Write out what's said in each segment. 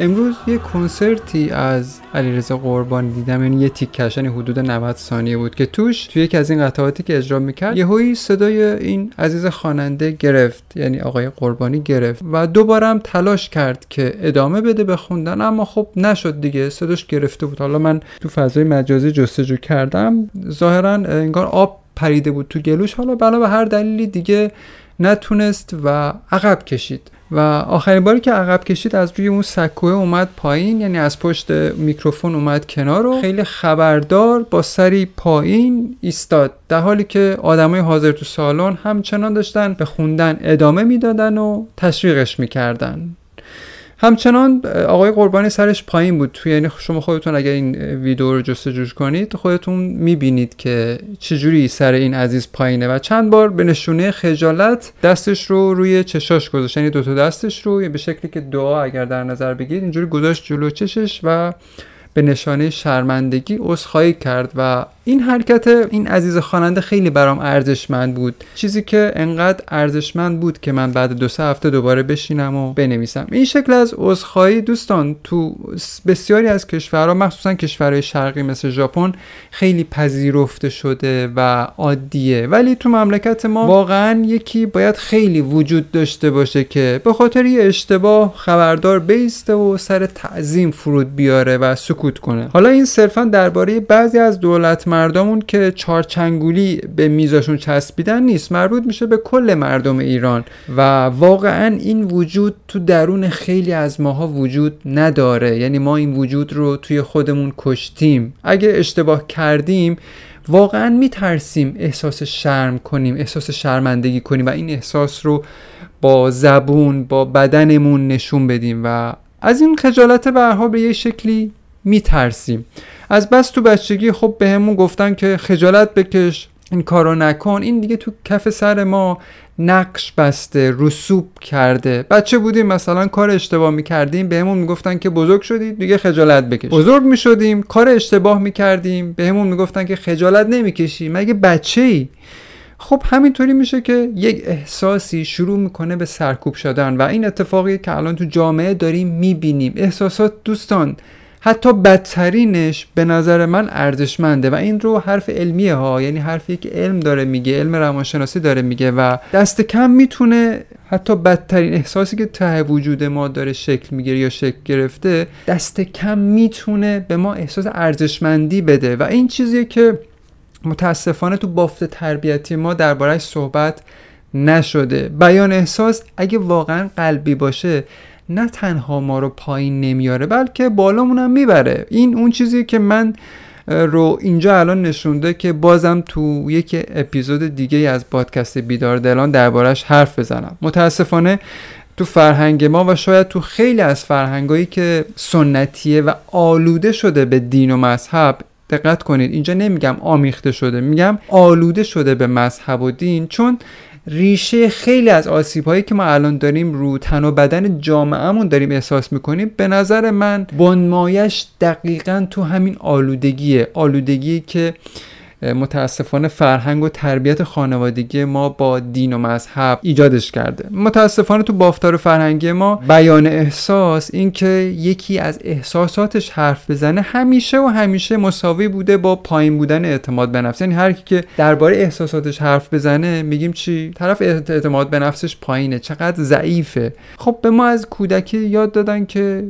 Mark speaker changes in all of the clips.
Speaker 1: امروز یه کنسرتی از علیرضا قربانی دیدم یعنی یه تیکش یعنی حدود 90 ثانیه بود که توش توی یکی از این قطعاتی که اجرا می‌کرد یهویی صدای این عزیز خواننده گرفت یعنی آقای قربانی گرفت و دوبارم تلاش کرد که ادامه بده به خوندن اما خب نشد دیگه صداش گرفته بود. حالا من تو فضای مجازی جستجو کردم ظاهرا انگار آب پریده بود تو گلوش. حالا بنا به هر دلیلی دیگه نتونست و عقب کشید. و آخرین باری که عقب کشید از روی اون سکوه اومد پایین یعنی از پشت میکروفون اومد کنار و خیلی خبردار با سری پایین ایستاد. در حالی که آدمای حاضر تو سالن همچنان داشتن به خوندن ادامه می‌دادن و تشویقش می‌کردن. همچنان آقای قربانی سرش پایین بود. توی یعنی شما خودتون اگر این ویدیو رو جستجو کنید خودتون می‌بینید که چجوری سر این عزیز پایینه و چند بار به نشونه خجالت دستش رو روی چشاش گذاشت. یعنی دو تا دستش رو به شکلی که دعا اگر در نظر بگیرید اینجوری گذاشت جلو چشش و به نشانه شرمندگی عذرخواهی کرد و این حرکت این عزیز خواننده خیلی برام ارزشمند بود. چیزی که انقدر ارزشمند بود که من بعد دو سه هفته دوباره بشینم و بنویسم. این شکل از عذرخواهی دوستان تو بسیاری از کشورها مخصوصا کشورهای شرقی مثل ژاپن خیلی پذیرفته شده و عادیه. ولی تو مملکت ما واقعا یکی باید خیلی وجود داشته باشه که به خاطر یه اشتباه خبردار بیسته و سر تعظیم فرود بیاره و سکوت کنه. حالا این صرفا درباره بعضی از دولت مردمون که چارچنگولی به میزاشون چسبیدن نیست مربوط میشه به کل مردم ایران. و واقعا این وجود تو درون خیلی از ماها وجود نداره. یعنی ما این وجود رو توی خودمون کشتیم. اگه اشتباه کردیم واقعا میترسیم احساس شرم کنیم احساس شرمندگی کنیم و این احساس رو با زبون با بدنمون نشون بدیم. و از این خجالت برها به یه شکلی میترسیم. از بس تو بچگی خب بهمون به گفتن که خجالت بکش این کارو نکن. این دیگه تو کف سر ما نقش بسته رسوب کرده. بچه بودیم مثلا کار اشتباه می‌کردیم بهمون می‌گفتن که بزرگ شدید دیگه خجالت بکش. بزرگ می‌شدیم کار اشتباه می‌کردیم بهمون می‌گفتن که خجالت نمی‌کشی. مگه بچه ای خب همینطوری میشه که یک احساسی شروع می‌کنه به سرکوب شدن و این اتفاقی که الان تو جامعه داریم می‌بینیم. احساسات دوستان حتی بدترینش به نظر من ارزشمنده و این رو حرف علمیه ها یعنی حرفی که علم داره میگه علم روانشناسی داره میگه و دست کم می‌تونه حتی بدترین احساسی که ته وجود ما داره شکل می‌گیره یا شکل گرفته دست کم می‌تونه به ما احساس ارزشمندی بده. و این چیزیه که متاسفانه تو بافت تربیتی ما دربارهش صحبت نشده. بیان احساس اگه واقعا قلبی باشه نه تنها ما رو پایین نمیاره بلکه بالامون هم می‌بره. این اون چیزی که من رو اینجا الان نشونده که بازم تو یک اپیزود دیگه از پادکست بیدار دلان دربارش حرف بزنم. متاسفانه تو فرهنگ ما و شاید تو خیلی از فرهنگایی که سنتیه و آلوده شده به دین و مذهب دقت کنید اینجا نمیگم آمیخته شده میگم آلوده شده به مذهب و دین چون ریشه خیلی از آسیب هایی که ما الان داریم رو تن و بدن جامعهمون داریم احساس می‌کنیم به نظر من بنمایش دقیقا تو همین آلودگیه. آلودگی که متاسفانه فرهنگ و تربیت خانوادگی ما با دین و مذهب ایجادش کرده. متاسفانه تو بافتار فرهنگی ما بیان احساس اینکه یکی از احساساتش حرف بزنه همیشه و همیشه مساوی بوده با پایین بودن اعتماد به نفس. یعنی هر کی که درباره احساساتش حرف بزنه میگیم چی؟ طرف اعتماد به نفسش پایینه. چقدر ضعیفه. خب به ما از کودکی یاد دادن که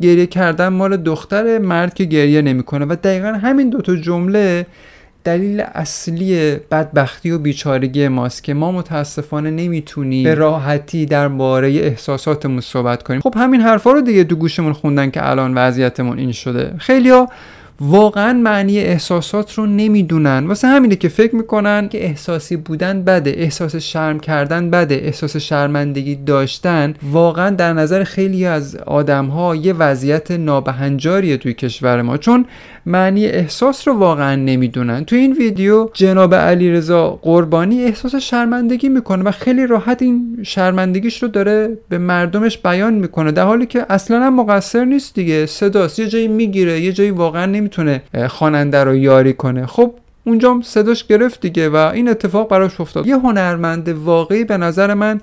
Speaker 1: گریه کردن مال دختر مرد که گریه نمی‌کنه و دقیقا همین دوتا جمله دلیل اصلی بدبختی و بیچارگی ماست که ما متاسفانه نمی‌تونیم به راحتی درباره احساساتمون صحبت کنیم. خب همین حرفا رو دیگه دو گوشمون خوندن که الان وضعیتمون این شده. خیلیا واقعا معنی احساسات رو نمی‌دونن. واسه همینه که فکر می‌کنن که احساسی بودن بده احساس شرم کردن بده احساس شرمندگی داشتن واقعا در نظر خیلی از آدم ها یه وضعیت نابهنجاریه توی کشور ما. چون معنی احساس رو واقعا نمی‌دونن. تو این ویدیو جناب علیرضا قربانی احساس شرمندگی می‌کنه و خیلی راحت این شرمندگیش رو داره به مردمش بیان می‌کنه در حالی که اصلا هم مقصر نیست دیگه. صداست. یه جایی می‌گیره یه جایی واقعا نمی‌تونه خواننده رو یاری کنه. خب اونجا صداش گرفت دیگه و این اتفاق براش افتاد. یه هنرمند واقعی به نظر من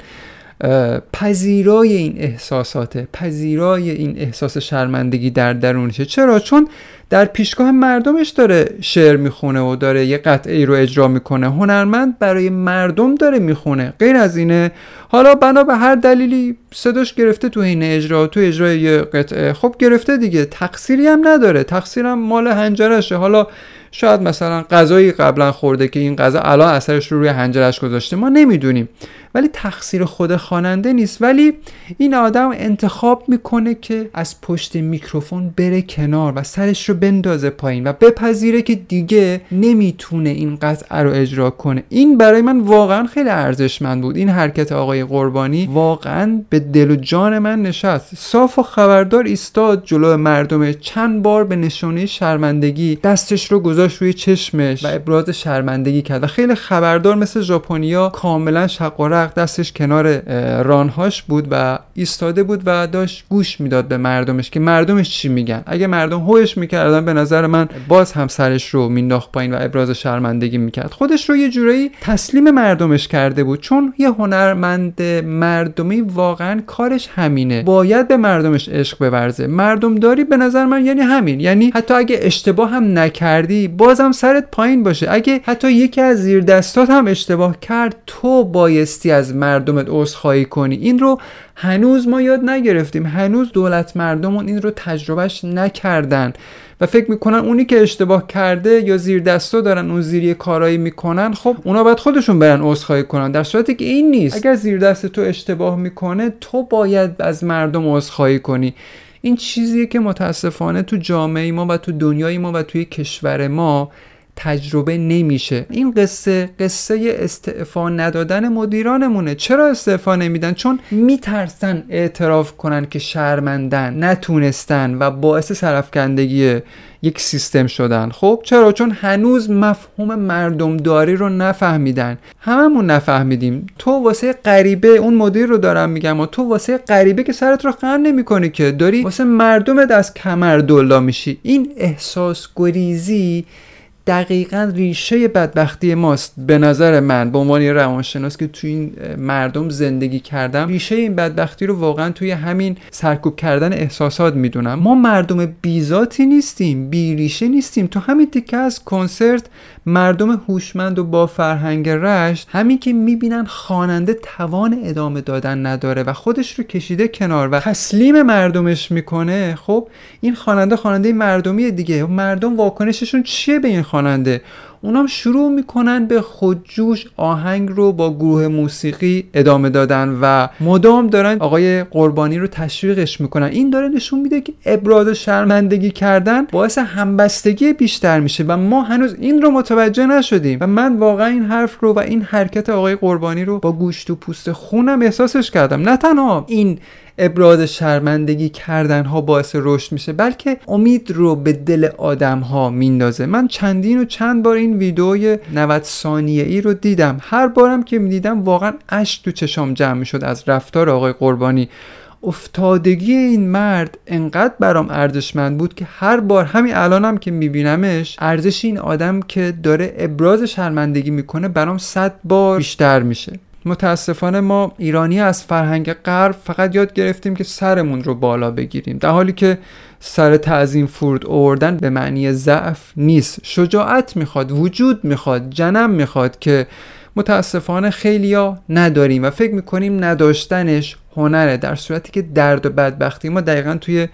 Speaker 1: پذیرای این احساساته پذیرای این احساس شرمندگی در درونشه. چرا؟ چون در پیشگاه مردمش داره شعر می‌خونه و داره یه قطعه رو اجرا می‌کنه. هنرمند برای مردم داره می‌خونه. غیر از اینه حالا بنا به هر دلیلی صداش گرفته تو این اجرا تو اجرای یه قطعه. خب گرفته دیگه تقصیری هم نداره. تقصیرم مال هنجرشه. حالا شاید مثلا غذایی قبلا خورده که این غذا الان اثرش رو روی هنجرش گذاشته. ما نمی‌دونیم. ولی تقصیر خود خواننده نیست. ولی این آدم انتخاب می‌کنه که از پشت میکروفون بره کنار و سرش رو بندازه پایین و بپذیره که دیگه نمی‌تونه این قطعه رو اجرا کنه. این برای من واقعا خیلی ارزشمند بود. این حرکت آقای قربانی واقعا به دل و جان من نشست. صاف و خبردار ایستاد جلو مردم. چند بار به نشونه شرمندگی دستش رو گذاشت روی چشمش و ابراز شرمندگی کرد و خیلی خبردار مثل ژاپنیا کاملا شق دستش کنار رانهاش بود و ایستاده بود و داشت گوش می‌داد به مردمش که مردمش چی میگن. اگه مردم هوش می‌کردن به نظر من باز هم سرش رو مینداخت پایین و ابراز شرمندگی می‌کرد. خودش رو یه جورایی تسلیم مردمش کرده بود چون یه هنرمند مردمی واقعا کارش همینه. باید به مردمش عشق بورزه. مردمداری به نظر من یعنی همین. یعنی حتی اگه اشتباه هم نکردی بازم سرت پایین باشه. اگه حتی یکی از زیر دستات هم اشتباه کرد تو بایستی از مردمت عذرخواهی کنی. این رو هنوز ما یاد نگرفتیم. هنوز دولت مردمون این رو تجربهش نکردن. و فکر می‌کنن اونی که اشتباه کرده یا زیر دستا دارن اون زیری کارایی می‌کنن خب اونا باید خودشون برن عذرخواهی کنن. در صورتی که این نیست. اگر زیر دست تو اشتباه می‌کنه تو باید از مردم عذرخواهی کنی. این چیزیه که متاسفانه تو جامعه ما و تو دنیای ما و توی کشور ما تجربه نمیشه. این قصه قصه استعفا ندادن مدیرانمونه. چرا استعفا نمیدن؟ چون میترسن اعتراف کنن که شرمندن نتونستن و باعث سرفکندگی یک سیستم شدن. خب چرا؟ چون هنوز مفهوم مردمداری رو نفهمیدن. هممون نفهمیدیم. تو واسه غریبه اون مدیر رو دارم میگم و تو واسه غریبه که سرت رو خم نمی‌کنی که داری واسه مردمت از کمر دلا میشی. این احساس گریزی دقیقا ریشه بدبختی ماست به نظر من به عنوان روانشناس که توی این مردم زندگی کردم. ریشه این بدبختی رو واقعا توی همین سرکوب کردن احساسات می‌دونم. ما مردم بیزاتی نیستیم بی ریشه نیستیم. تو همین تیکه از کنسرت مردم هوشمند و با فرهنگ رشت همین که می‌بینن خواننده توان ادامه دادن نداره و خودش رو کشیده کنار و تسلیم مردمش می‌کنه. خب این خواننده خواننده مردمی دیگه. مردم واکنششون چیه به این خواننده اونام شروع می‌کنن به خودجوش آهنگ رو با گروه موسیقی ادامه دادن و مدام دارن آقای قربانی رو تشویقش می‌کنن. این داره نشون میده که ابراز شرمندگی کردن باعث همبستگی بیشتر میشه و ما هنوز این رو متوجه نشدیم. و من واقعا این حرف رو و این حرکت آقای قربانی رو با گوشت و پوست خونم احساسش کردم. نه تنها این ابراز شرمندگی کردن ها باعث رشد میشه بلکه امید رو به دل آدم ها میندازه. من چندین و چند بار این ویدیوی 90 ثانیه ای رو دیدم. هر بارم که می‌دیدم واقعا اشک تو چشام جمع می‌شد از رفتار آقای قربانی. افتادگی این مرد انقدر برام ارزشمند بود که هر بار همین الانم که میبینمش ارزش این آدم که داره ابراز شرمندگی می‌کنه برام صد بار بیشتر میشه. متاسفانه ما ایرانی از فرهنگ غرب فقط یاد گرفتیم که سرمون رو بالا بگیریم در حالی که سر تعظیم فرود آوردن به معنی ضعف نیست. شجاعت می‌خواد وجود می‌خواد جنم می‌خواد که متاسفانه خیلیا نداریم و فکر می‌کنیم نداشتنش هنره در صورتی که درد و بدبختی ما دقیقا توی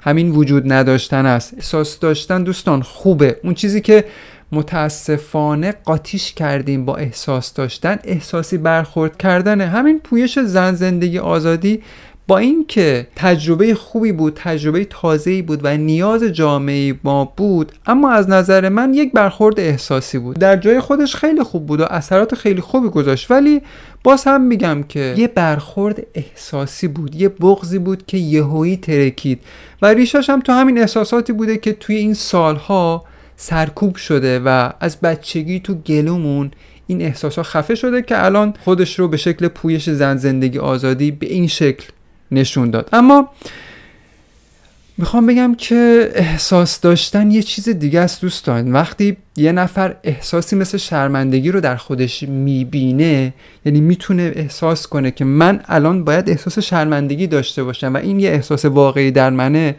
Speaker 1: همین وجود نداشتن است. احساس داشتن دوستان خوبه. اون چیزی که متاسفانه قاطیش کردیم با احساس داشتن. احساسی برخورد کردن. همین پویش زن زندگی آزادی با اینکه تجربه خوبی بود تجربه تازه‌ای بود و نیاز جامعه ما بود اما از نظر من یک برخورد احساسی بود. در جای خودش خیلی خوب بود و اثرات خیلی خوبی گذاشت. ولی باز هم میگم که یه برخورد احساسی بود یه بغضی بود که یهویی ترکید. و ریشاش هم تو همین احساساتی بوده که توی این سالها سرکوب شده و از بچگی تو گلومون این احساسا خفه شده که الان خودش رو به شکل پویش زن زندگی آزادی به این شکل نشون داد. اما می‌خوام بگم که احساس داشتن یه چیز دیگه است دوستان. وقتی یه نفر احساسی مثل شرمندگی رو در خودش می‌بینه یعنی می‌تونه احساس کنه که من الان باید احساس شرمندگی داشته باشم و این یه احساس واقعی در منه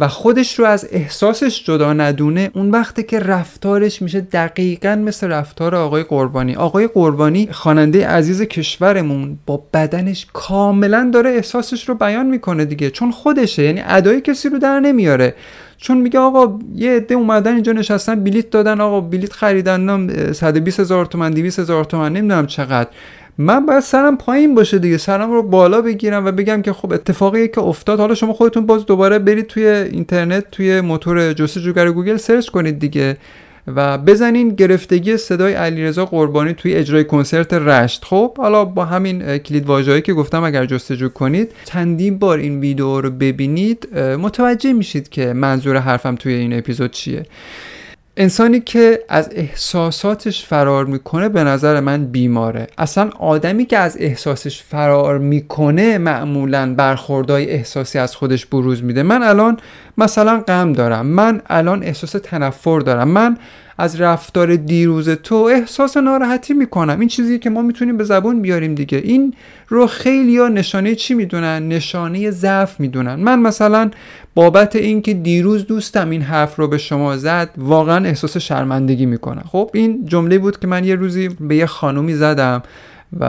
Speaker 1: و خودش رو از احساسش جدا ندونه اون وقته که رفتارش میشه دقیقا مثل رفتار آقای قربانی. آقای قربانی خواننده عزیز کشورمون با بدنش کاملا داره احساسش رو بیان می‌کنه دیگه چون خودشه یعنی ادای کسی رو در نمیاره. چون میگه آقا یه عده اومدن اینجا نشستن بلیت دادن آقا بلیت خریدن 120 هزار تومن 200 هزار تومن نمی‌دونم چقدر. من باید سرم پایین باشه دیگه سرم رو بالا بگیرم و بگم که خب اتفاقی که افتاد حالا شما خودتون باز دوباره برید توی اینترنت توی موتور جستجوگر گوگل search کنید دیگه و بزنین گرفتگی صدای علیرضا قربانی توی اجرای کنسرت رشت. خب حالا با همین کلید واژه‌ای که گفتم اگر جستجو کنید چندین بار این ویدیو رو ببینید متوجه میشید که منظور حرفم توی این اپیزود چیه. انسانی که از احساساتش فرار می‌کنه به نظر من بیماره. اصلا آدمی که از احساسش فرار می‌کنه معمولا برخوردهای احساسی از خودش بروز میده. من الان مثلا غم دارم. من الان احساس تنفر دارم. من از رفتار دیروز تو احساس ناراحتی می‌کنم. این چیزی که ما می‌تونیم به زبون بیاریم دیگه. این رو خیلی ها نشانه چی می‌دونن؟ نشانه ضعف می‌دونن. من مثلا بابت اینکه دیروز دوستم این حرف رو به شما زد واقعا احساس شرمندگی می‌کنم. خب این جمله بود که من یه روزی به یه خانومی زدم و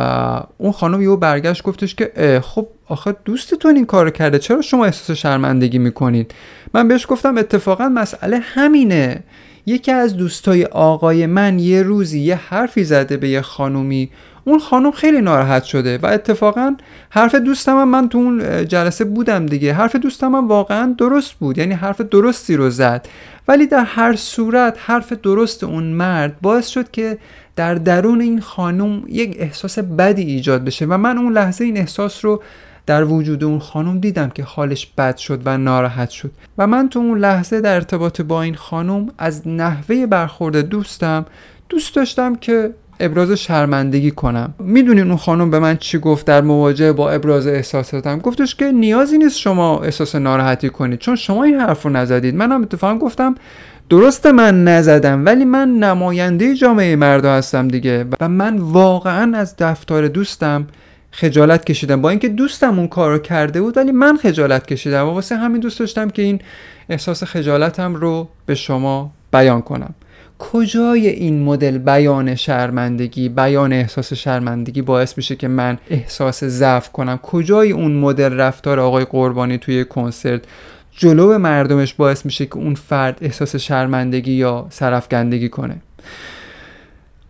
Speaker 1: اون خانم یهو برگشت گفتش که خب آخه دوستتون این کار کرده. چرا شما احساس شرمندگی می‌کنید من بهش گفتم اتفاقا مسئله همینه. یکی از دوستای آقای من یه روزی یه حرفی زده به یه خانومی. اون خانم خیلی ناراحت شده و اتفاقا حرف دوستم هم من تو اون جلسه بودم دیگه. حرف دوستم هم واقعا درست بود یعنی حرف درستی رو زد. ولی در هر صورت حرف درست اون مرد باعث شد که در درون این خانم یک احساس بدی ایجاد بشه و من اون لحظه این احساس رو در وجود اون خانم دیدم که حالش بد شد و ناراحت شد و من تو اون لحظه در ارتباط با این خانم از نحوه برخورد دوستم دوست داشتم که ابراز شرمندگی کنم. می‌دونین اون خانم به من چی گفت در مواجهه با ابراز احساساتم؟ گفتش که نیازی نیست شما احساس ناراحتی کنید چون شما این حرف رو نزدید. منم اتفاقا گفتم درسته من نزدم ولی من نماینده جامعه مردا هستم دیگه و من واقعا از دفتار دوستم خجالت کشیدم. با اینکه دوستم اون کار کرده بود ولی من خجالت کشیدم و واسه همین دوست داشتم که این احساس خجالتم رو به شما بیان کنم. کجای این مدل بیان شرمندگی بیان احساس شرمندگی باعث میشه که من احساس ضعف کنم؟ کجای اون مدل رفتار آقای قربانی توی کنسرت؟ جلو مردمش باعث میشه که اون فرد احساس شرمندگی یا سرفگندگی کنه.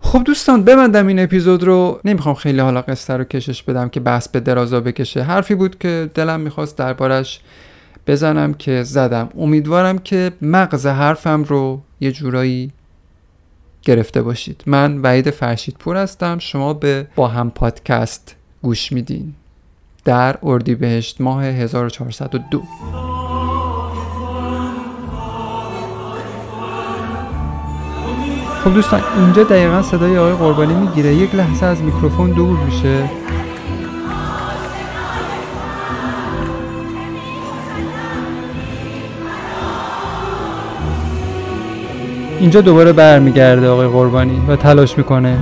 Speaker 1: خب دوستان ببندم این اپیزود رو. نمی‌خوام خیلی حالا قصه رو کشش بدم که بحث به درازا بکشه. حرفی بود که دلم می‌خواست دربارش بزنم که زدم. امیدوارم که مغز حرفم رو یه جورایی گرفته باشید. من وحید فرشید پور هستم. شما به با هم پادکست گوش میدین. در اردیبهشت ماه 1402 خب دوستان اینجا دقیقا صدای آقای قربانی می‌گیره. یک لحظه از میکروفون دور میشه. اینجا دوباره برمیگرده آقای قربانی و تلاش می‌کنه.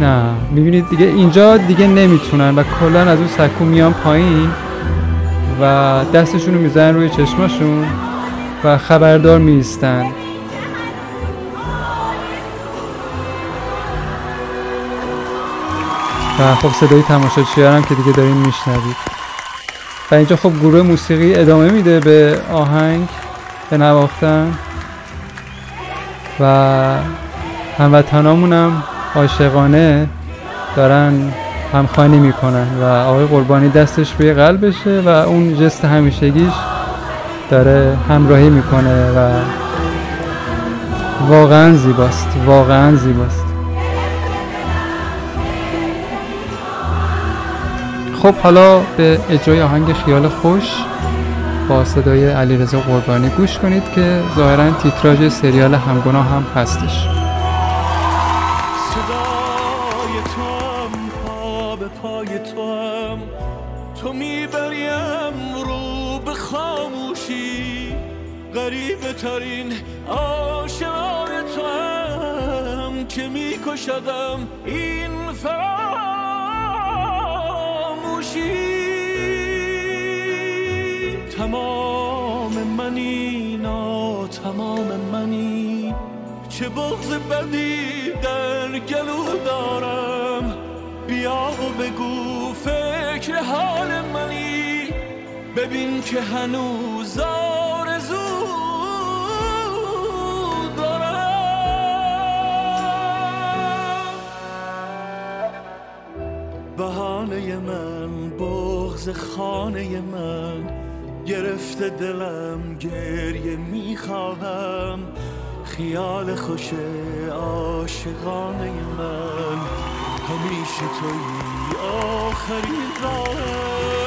Speaker 1: نه می‌بینید دیگه اینجا دیگه نمی‌تونن و کلا از اون سکو میان پایین و دستشون رو می‌زنن روی چشماشون. و خبردار میستند و خب صدای تماشاچی هم که دیگه داریم میشنوید. و اینجا خب گروه موسیقی ادامه میده به آهنگ به نواختن. و هموطنامون هم عاشقانه دارن همخوانی می‌کنن و آقای قربانی دستش روی قلبشه و اون جست همیشگیش داره همراهی می‌کنه و واقعا زیباست واقعا زیباست. خب حالا به اجرای آهنگ خیال خوش با صدای علیرضا قربانی گوش کنید که ظاهرا تیتراژ سریال همگناه هم هستش.
Speaker 2: که میکشدم این فراموشی. تمام منی نا تمام منی. چه بغض بدی در گلو دارم. بیا و بگو فکر حال منی. ببین که هنوز بهانه من بغض خانه من. گرفته دلم گریه می‌خواهم خیال خوش عاشقانه من. همیشه توی آخرین راهم